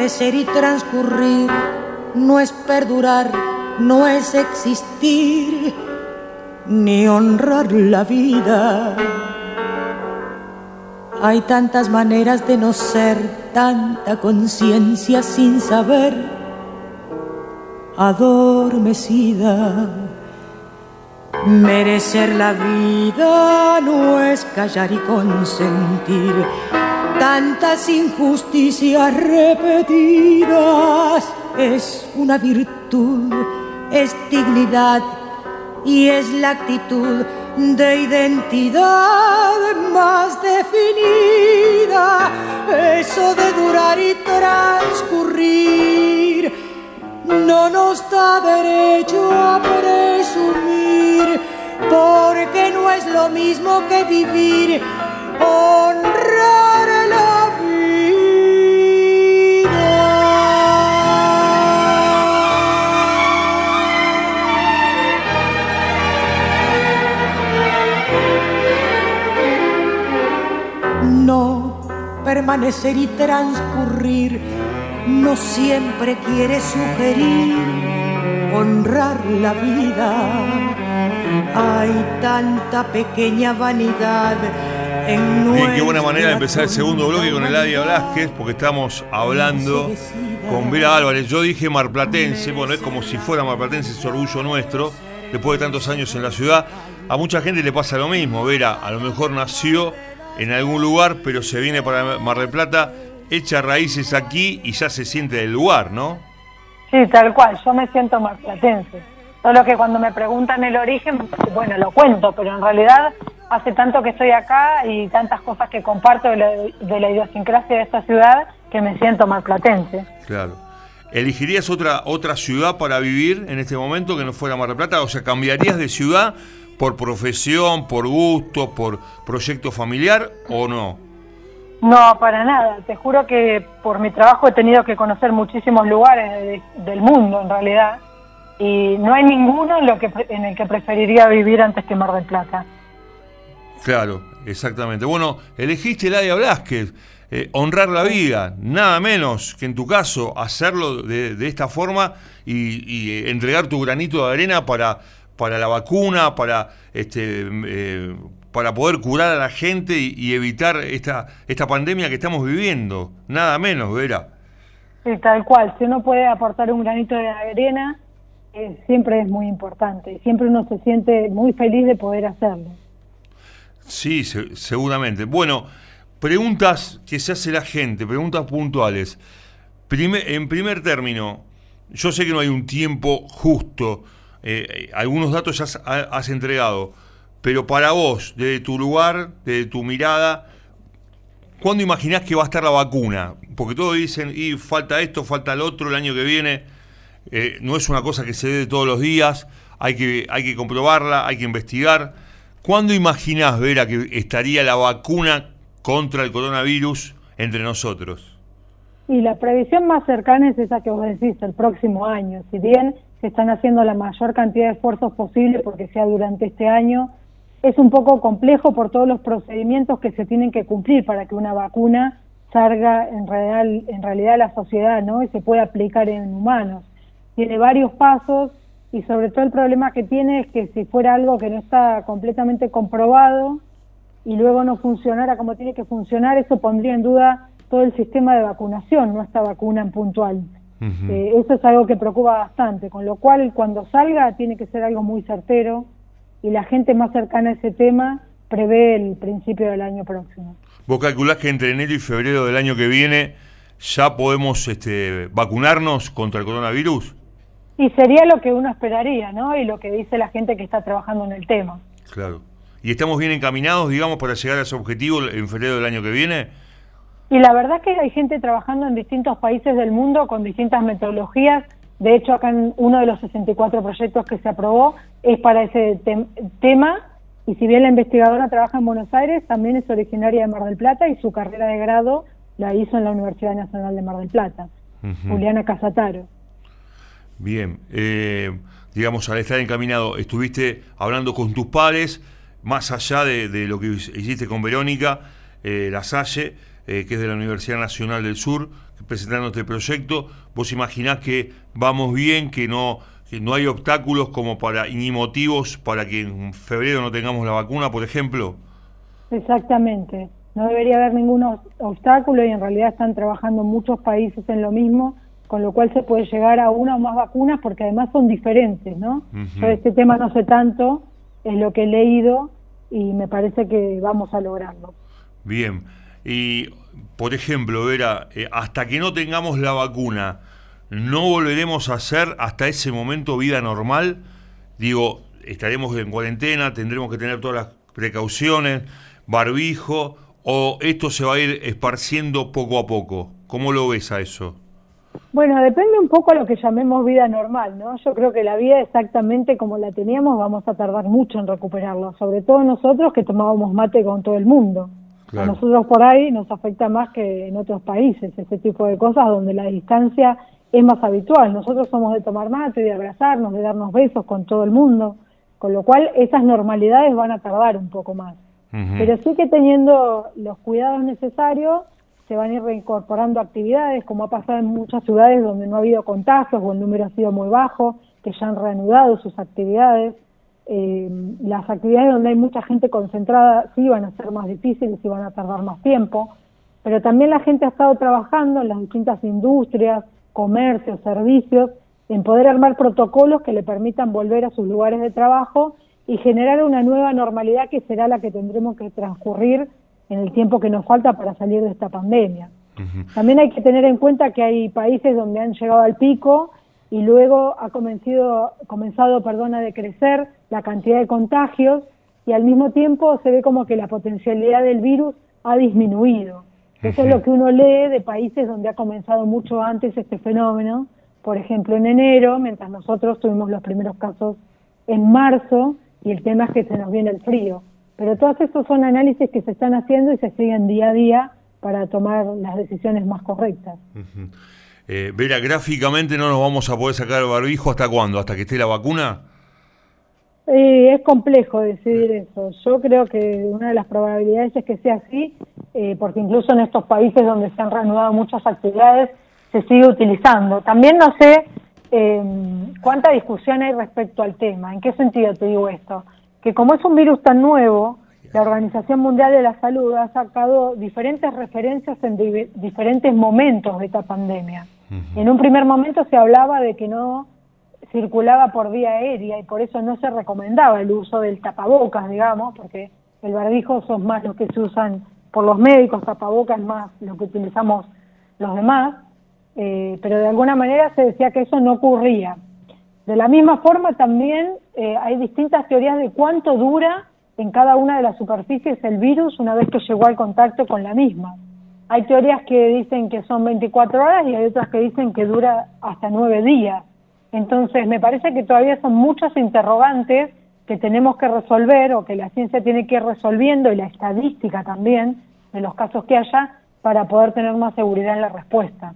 permanecer y transcurrir no es perdurar, no es existir, ni honrar la vida. Hay tantas maneras de no ser, tanta conciencia sin saber, adormecida. Merecer la vida no es callar y consentir tantas injusticias repetidas es una virtud, es dignidad y es la actitud de identidad más definida. Eso de durar y transcurrir no nos da derecho a presumir, porque no es lo mismo que vivir, honrar permanecer y transcurrir, no siempre quiere sugerir honrar la vida. Hay tanta pequeña vanidad en Bien, qué buena manera de empezar el segundo bloque con Eladia Blasquez, porque estamos hablando con Vera Álvarez. Yo dije marplatense, bueno, es como si fuera marplatense, es orgullo nuestro, después de tantos años en la ciudad. A mucha gente le pasa lo mismo, Vera, a lo mejor nació en algún lugar, pero se viene para Mar del Plata, echa raíces aquí y ya se siente del lugar, ¿no? Sí, tal cual, yo me siento marplatense. Solo que cuando me preguntan el origen, bueno, lo cuento, pero en realidad hace tanto que estoy acá y tantas cosas que comparto de la, idiosincrasia de esta ciudad que me siento marplatense. Claro. ¿Elegirías otra, otra ciudad para vivir en este momento que no fuera Mar del Plata? O sea, ¿cambiarías de ciudad por profesión, por gusto, por proyecto familiar o no? No, para nada. Te juro que por mi trabajo he tenido que conocer muchísimos lugares del mundo en realidad y no hay ninguno en, lo que, en el que preferiría vivir antes que Mar del Plata. Claro, exactamente. Bueno, elegiste Ladia Blasquez, eh, honrar la vida, nada menos que en tu caso hacerlo de, esta forma y, y entregar tu granito de arena para para la vacuna, para este eh, para poder curar a la gente y, evitar esta esta pandemia que estamos viviendo, nada menos, Vera. Sí, tal cual. Si uno puede aportar un granito de arena, eh, siempre es muy importante. Siempre uno se siente muy feliz de poder hacerlo. Sí, seguramente. Bueno, preguntas que se hace la gente, preguntas puntuales. en primer término, yo sé que no hay un tiempo justo eh, algunos datos ya has, entregado, pero para vos, desde tu lugar, desde tu mirada, ¿cuándo imaginás que va a estar la vacuna? Porque todos dicen, y falta esto, falta el otro el año que viene. Eh, no es una cosa que se dé todos los días, hay que, hay que comprobarla, hay que investigar. ¿Cuándo imaginás, Vera, que estaría la vacuna contra el coronavirus entre nosotros? Y la previsión más cercana es esa que vos decís, el próximo año. Si bien se están haciendo la mayor cantidad de esfuerzos posible porque sea durante este año. Es un poco complejo por todos los procedimientos que se tienen que cumplir para que una vacuna salga en, real, en realidad a la sociedad ¿no? y se pueda aplicar en humanos. Tiene varios pasos y sobre todo el problema que tiene es que si fuera algo que no está completamente comprobado y luego no funcionara como tiene que funcionar, eso pondría en duda todo el sistema de vacunación, no esta vacuna en puntual. Eh, eso es algo que preocupa bastante, con lo cual cuando salga tiene que ser algo muy certero y la gente más cercana a ese tema prevé el principio del año próximo. ¿Vos calculás que entre enero y febrero del año que viene ya podemos este, vacunarnos contra el coronavirus? Y sería lo que uno esperaría, ¿no? Y lo que dice la gente que está trabajando en el tema. Claro. ¿Y estamos bien encaminados, digamos, para llegar a ese objetivo en febrero del año que viene? Y la verdad es que hay gente trabajando en distintos países del mundo con distintas metodologías. De hecho, acá en uno de los 64 proyectos que se aprobó es para ese tema. Y si bien la investigadora trabaja en Buenos Aires, también es originaria de Mar del Plata y su carrera de grado la hizo en la Universidad Nacional de Mar del Plata, Juliana Casataro. Bien, eh, digamos, al estar encaminado, estuviste hablando con tus padres, más allá de, lo que hiciste con Verónica, eh, La Salle, que es de la Universidad Nacional del Sur, presentando este proyecto. ¿Vos imaginás que vamos bien, que no, que no hay obstáculos como para, ni motivos para que en febrero no tengamos la vacuna, por ejemplo? Exactamente. No debería haber ningún obstáculo y en realidad están trabajando muchos países en lo mismo, con lo cual se puede llegar a una o más vacunas porque además son diferentes, ¿no? Yo este tema no sé tanto, es lo que he leído y me parece que vamos a lograrlo. Bien. Y, por ejemplo, Vera, eh, hasta que no tengamos la vacuna, ¿no volveremos a hacer hasta ese momento vida normal? Digo, estaremos en cuarentena, tendremos que tener todas las precauciones, barbijo, o esto se va a ir esparciendo poco a poco. ¿Cómo lo ves a eso? Bueno, depende un poco de lo que llamemos vida normal, ¿no? Yo creo que la vida exactamente como la teníamos vamos a tardar mucho en recuperarlo, sobre todo nosotros que tomábamos mate con todo el mundo. A nosotros por ahí nos afecta más que en otros países, ese tipo de cosas donde la distancia es más habitual. Nosotros somos de tomar mate, de abrazarnos, de darnos besos con todo el mundo, con lo cual esas normalidades van a tardar un poco más. Pero sí que teniendo los cuidados necesarios, se van a ir reincorporando actividades, como ha pasado en muchas ciudades donde no ha habido contagios o el número ha sido muy bajo, que ya han reanudado sus actividades. Eh, las actividades donde hay mucha gente concentrada sí van a ser más difíciles y van a tardar más tiempo, pero también la gente ha estado trabajando en las distintas industrias, comercios, servicios, en poder armar protocolos que le permitan volver a sus lugares de trabajo y generar una nueva normalidad que será la que tendremos que transcurrir en el tiempo que nos falta para salir de esta pandemia. También hay que tener en cuenta que hay países donde han llegado al pico y luego ha comenzado, comenzado perdón, a decrecer la cantidad de contagios y al mismo tiempo se ve como que la potencialidad del virus ha disminuido. Eso es lo que uno lee de países donde ha comenzado mucho antes este fenómeno. Por ejemplo, en enero, mientras nosotros tuvimos los primeros casos en marzo, y el tema es que se nos viene el frío. Pero todos estos son análisis que se están haciendo y se siguen día a día para tomar las decisiones más correctas. Eh, Vera, gráficamente no nos vamos a poder sacar el barbijo hasta cuándo, hasta que esté la vacuna. Eh, es complejo decidir eso. Yo creo que una de las probabilidades es que sea así, eh, porque incluso en estos países donde se han reanudado muchas actividades se sigue utilizando. También no sé eh, cuánta discusión hay respecto al tema. ¿En qué sentido te digo esto? Que como es un virus tan nuevo, la Organización Mundial de la Salud ha sacado diferentes referencias en diferentes momentos de esta pandemia. En un primer momento se hablaba de que no circulaba por vía aérea y por eso no se recomendaba el uso del tapabocas, digamos, porque el barbijo son más los que se usan por los médicos, tapabocas más lo que utilizamos los demás. Eh, pero de alguna manera se decía que eso no ocurría. De la misma forma también eh, hay distintas teorías de cuánto dura en cada una de las superficies el virus una vez que llegó al contacto con la misma. Hay teorías que dicen que son 24 horas y hay otras que dicen que dura hasta 9 días. Entonces, me parece que todavía son muchas interrogantes que tenemos que resolver o que la ciencia tiene que ir resolviendo y la estadística también de los casos que haya para poder tener más seguridad en la respuesta.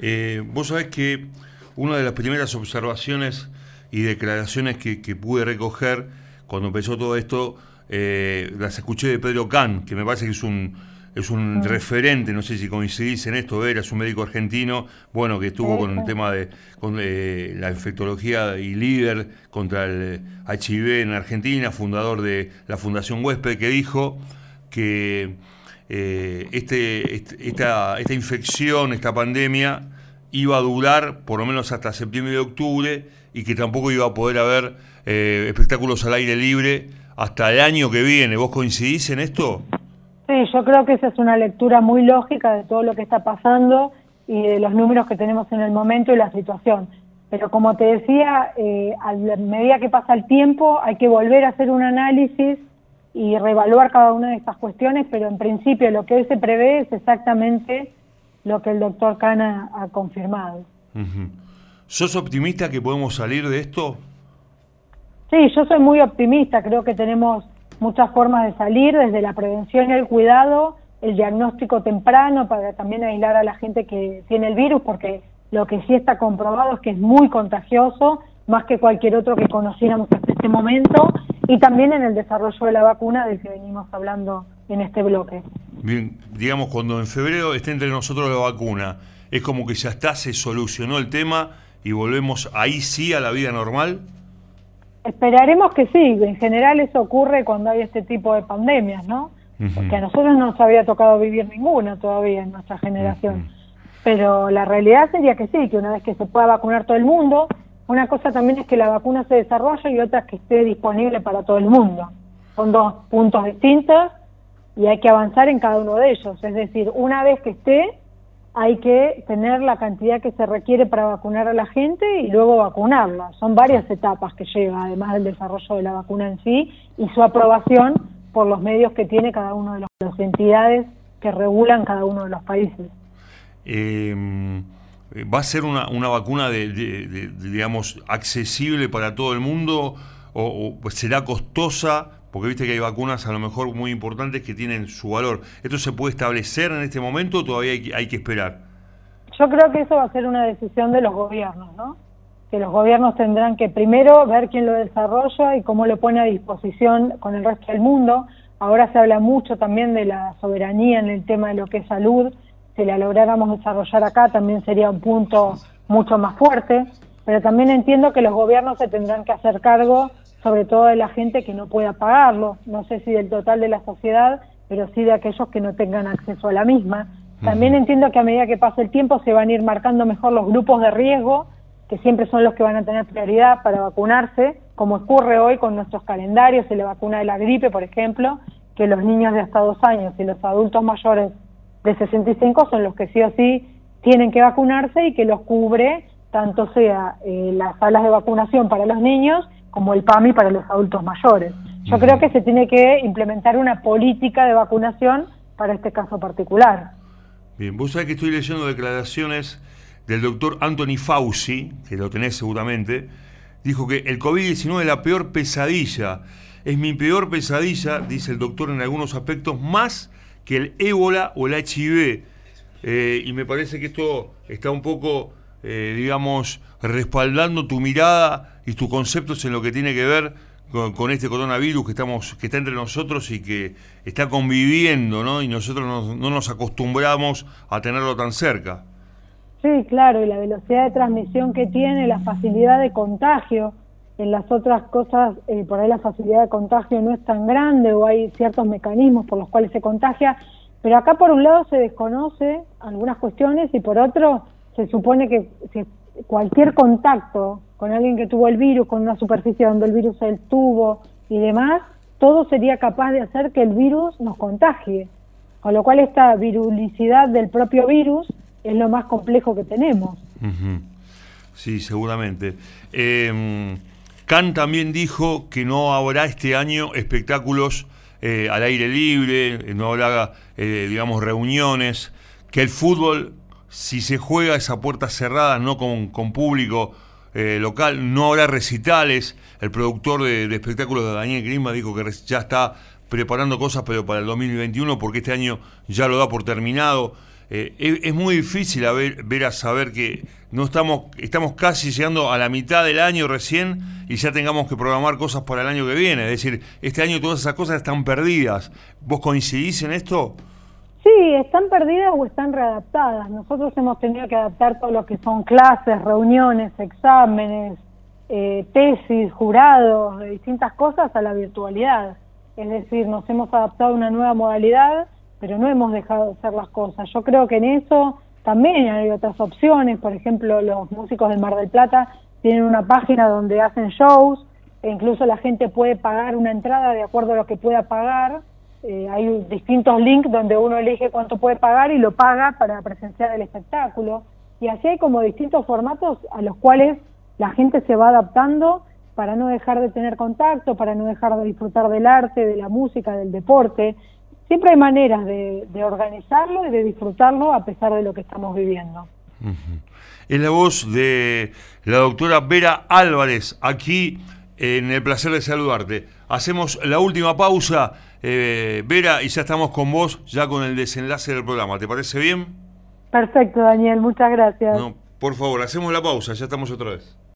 Eh, vos sabés que una de las primeras observaciones y declaraciones que, pude recoger cuando empezó todo esto, eh, las escuché de Pedro Can, que me parece que es un, es un mm. referente, no sé si coincidís en esto, Vera, es un médico argentino, bueno, que estuvo con el tema de con, eh, la infectología y líder contra el HIV en Argentina, fundador de la Fundación Huésped, que dijo que eh, este, este, esta, esta infección, esta pandemia, iba a durar por lo menos hasta septiembre y octubre y que tampoco iba a poder haber eh, espectáculos al aire libre hasta el año que viene. ¿Vos coincidís en esto? Sí, yo creo que esa es una lectura muy lógica de todo lo que está pasando y de los números que tenemos en el momento y la situación. Pero como te decía, eh, a medida que pasa el tiempo hay que volver a hacer un análisis y reevaluar cada una de estas cuestiones, pero en principio lo que hoy se prevé es exactamente lo que el doctor Cana ha confirmado. ¿Sos optimista que podemos salir de esto? Sí, yo soy muy optimista, creo que tenemos muchas formas de salir, desde la prevención y el cuidado, el diagnóstico temprano para también aislar a la gente que tiene el virus, porque lo que sí está comprobado es que es muy contagioso, más que cualquier otro que conociéramos hasta este momento, y también en el desarrollo de la vacuna del que venimos hablando en este bloque. Bien, digamos, cuando en febrero esté entre nosotros la vacuna, es como que ya está, se solucionó el tema y volvemos ahí sí a la vida normal. Esperaremos que sí, en general eso ocurre cuando hay este tipo de pandemias, ¿no? Porque a nosotros no nos había tocado vivir ninguna todavía en nuestra generación. Pero la realidad sería que sí, que una vez que se pueda vacunar todo el mundo, una cosa también es que la vacuna se desarrolle y otra es que esté disponible para todo el mundo. Son dos puntos distintos y hay que avanzar en cada uno de ellos. Es decir, una vez que esté, hay que tener la cantidad que se requiere para vacunar a la gente y luego vacunarla. Son varias etapas que lleva, además del desarrollo de la vacuna en sí y su aprobación por los medios que tiene cada uno de los, las entidades que regulan cada uno de los países. Eh, ¿Va a ser una, una vacuna, de, digamos, accesible para todo el mundo o, será costosa? Porque viste que hay vacunas a lo mejor muy importantes que tienen su valor. ¿Esto se puede establecer en este momento o todavía hay, hay que esperar? Yo creo que eso va a ser una decisión de los gobiernos, ¿no? Que los gobiernos tendrán que primero ver quién lo desarrolla y cómo lo pone a disposición con el resto del mundo. Ahora se habla mucho también de la soberanía en el tema de lo que es salud si la lográramos desarrollar acá también sería un punto mucho más fuerte, pero también entiendo que los gobiernos se tendrán que hacer cargo sobre todo de la gente que no pueda pagarlo, no sé si del total de la sociedad, pero sí de aquellos que no tengan acceso a la misma. También entiendo que a medida que pase el tiempo se van a ir marcando mejor los grupos de riesgo, que siempre son los que van a tener prioridad para vacunarse, como ocurre hoy con nuestros calendarios, se le vacuna de la gripe, por ejemplo, que los niños de hasta dos años y los adultos mayores de 65 son los que sí o sí tienen que vacunarse y que los cubre tanto sea eh, las salas de vacunación para los niños como el PAMI para los adultos mayores. Yo creo que se tiene que implementar una política de vacunación para este caso particular. Bien, vos sabés que estoy leyendo declaraciones del doctor Anthony Fauci, que lo tenés seguramente, dijo que el COVID-19 es la peor pesadilla, es mi peor pesadilla, dice el doctor en algunos aspectos, más que el ébola o el HIV. Eh, y me parece que esto está un poco, eh, digamos, respaldando tu mirada y tus conceptos en lo que tiene que ver con, este coronavirus que estamos que está entre nosotros y que está conviviendo, ¿no? Y nosotros no, no nos acostumbramos a tenerlo tan cerca. Sí, claro, y la velocidad de transmisión que tiene, la facilidad de contagio. En las otras cosas, eh, por ahí la facilidad de contagio no es tan grande o hay ciertos mecanismos por los cuales se contagia, pero acá por un lado se desconoce algunas cuestiones y por otro se supone que cualquier contacto con alguien que tuvo el virus, con una superficie donde el virus estuvo y demás, todo sería capaz de hacer que el virus nos contagie. Con lo cual esta virulicidad del propio virus es lo más complejo que tenemos. Sí, seguramente. Eh, también dijo que no habrá este año espectáculos eh, al aire libre, no habrá, eh, digamos, reuniones, que el fútbol, si se juega esa puerta cerrada, no con, público eh, local, no habrá recitales. El productor de, espectáculos de Daniel Grima dijo que ya está preparando cosas, pero para el 2021, porque este año ya lo da por terminado. es, muy difícil ver a saber que no estamos, estamos casi llegando a la mitad del año recién y ya tengamos que programar cosas para el año que viene. Es decir, este año todas esas cosas están perdidas. ¿Vos coincidís en esto? Sí, están perdidas o están readaptadas. Nosotros hemos tenido que adaptar todo lo que son clases, reuniones, exámenes, eh, tesis, jurados, de distintas cosas a la virtualidad. Es decir, nos hemos adaptado a una nueva modalidad, pero no hemos dejado de hacer las cosas. Yo creo que en eso también hay otras opciones, por ejemplo, los músicos del Mar del Plata tienen una página donde hacen shows, e incluso la gente puede pagar una entrada de acuerdo a lo que pueda pagar. Eh, hay distintos links donde uno elige cuánto puede pagar y lo paga para presenciar el espectáculo. Y así hay como distintos formatos a los cuales la gente se va adaptando para no dejar de tener contacto, para no dejar de disfrutar del arte, de la música, del deporte siempre hay maneras de, organizarlo y de disfrutarlo a pesar de lo que estamos viviendo. Es la voz de la doctora Vera Álvarez, aquí en el placer de saludarte. Hacemos la última pausa, eh, Vera, y ya estamos con vos, ya con el desenlace del programa. ¿Te parece bien? Perfecto, Daniel, muchas gracias. por favor, hacemos la pausa, ya estamos otra vez.